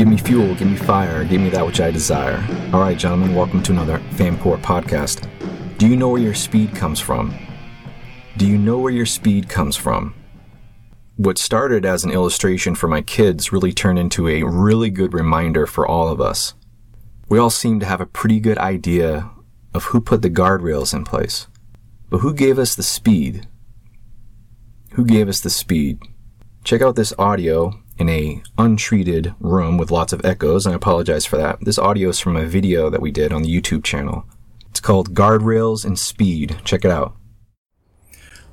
Give me fuel, give me fire, give me that which I desire. All right, gentlemen, welcome to another Fanport podcast. Do you know where your speed comes from? Do you know where your speed comes from? What started as an illustration for my kids really turned into a really good reminder for all of us. We all seem to have a pretty good idea of who put the guardrails in place. But who gave us the speed? Who gave us the speed? Check out this audio in a untreated room with lots of echoes, and I apologize for that. This audio is from a video that we did on the YouTube channel. It's called Guardrails and Speed. Check it out.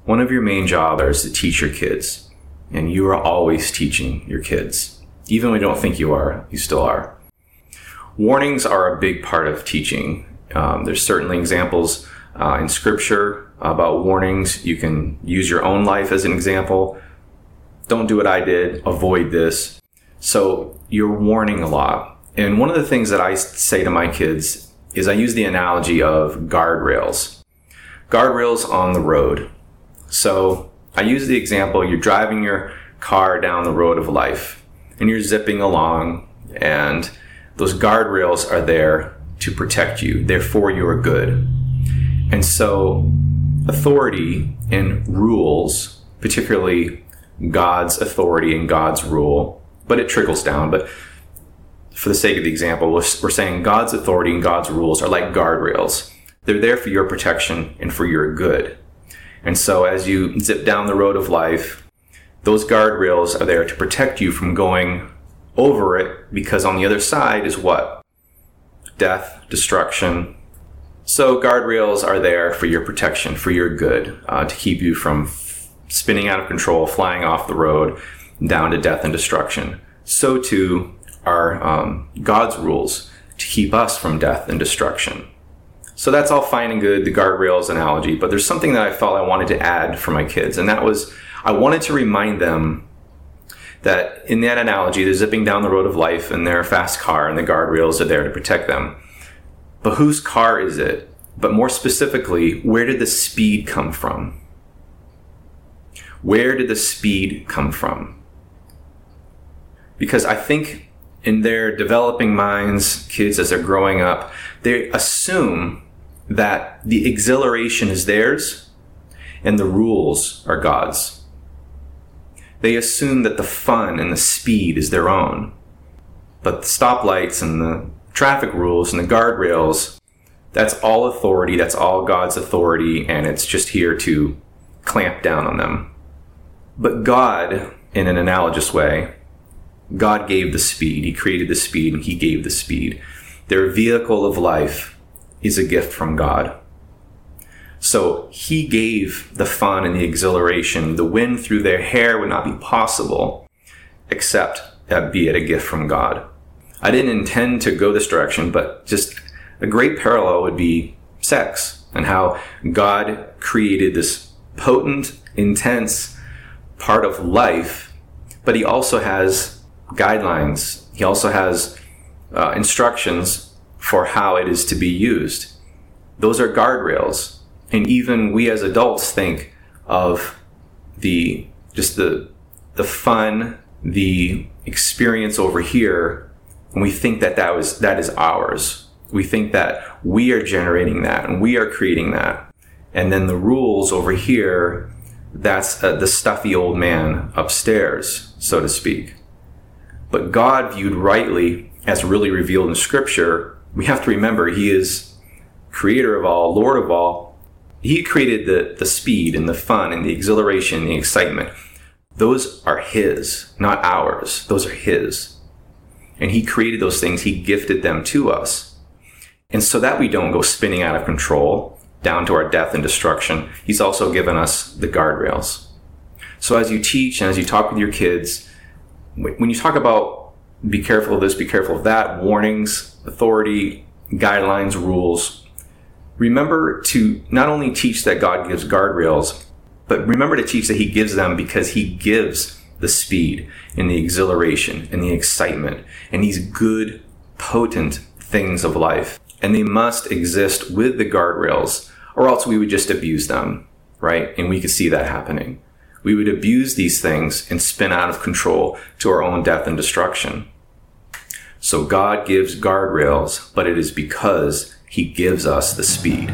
One of your main jobs is to teach your kids, and you are always teaching your kids. Even when you don't think you are, you still are. Warnings are a big part of teaching. Um, there's certainly examples uh, in scripture about warnings. You can use your own life as an example don't do what I did, avoid this. So you're warning a lot. And one of the things that I say to my kids is I use the analogy of guardrails. Guardrails on the road. So I use the example you're driving your car down the road of life and you're zipping along and those guardrails are there to protect you. They're for your good. And so authority and rules, particularly God's authority and God's rule, but it trickles down. But for the sake of the example, we're, saying God's authority and God's rules are like guardrails. They're there for your protection and for your good. And so as you zip down the road of life, those guardrails are there to protect you from going over it because on the other side is what? Death, destruction. So guardrails are there for your protection, for your good, uh, to keep you from spinning out of control, flying off the road, down to death and destruction. So too are um, God's rules to keep us from death and destruction. So that's all fine and good, the guardrails analogy, but there's something that I felt I wanted to add for my kids, and that was I wanted to remind them that in that analogy, they're zipping down the road of life in their fast car, and the guardrails are there to protect them. But whose car is it? But more specifically, where did the speed come from? Where did the speed come from? Because I think in their developing minds, kids as they're growing up, they assume that the exhilaration is theirs and the rules are God's. They assume that the fun and the speed is their own. But the stoplights and the traffic rules and the guardrails, that's all authority, that's all God's authority, and it's just here to clamp down on them. But God, in an analogous way, God gave the speed. He created the speed and He gave the speed. Their vehicle of life is a gift from God. So He gave the fun and the exhilaration. The wind through their hair would not be possible except that be it a gift from God. I didn't intend to go this direction, but just a great parallel would be sex and how God created this potent, intense, part of life, but he also has guidelines. He also has uh, instructions for how it is to be used. Those are guardrails. And even we as adults think of the just the the fun, the experience over here, and we think that that was that is ours. We think that we are generating that and we are creating that. And then the rules over here that's uh, the stuffy old man upstairs, so to speak. But God, viewed rightly as really revealed in Scripture, we have to remember He is creator of all, Lord of all. He created the, the speed and the fun and the exhilaration and the excitement. Those are His, not ours. Those are His. And He created those things, He gifted them to us. And so that we don't go spinning out of control down to our death and destruction, He's also given us the guardrails. So as you teach and as you talk with your kids, when you talk about be careful of this, be careful of that, warnings, authority, guidelines, rules, remember to not only teach that God gives guardrails, but remember to teach that He gives them because He gives the speed and the exhilaration and the excitement and these good, potent things of life and they must exist with the guardrails, or else we would just abuse them, right? And we could see that happening. We would abuse these things and spin out of control to our own death and destruction. So God gives guardrails, but it is because he gives us the speed.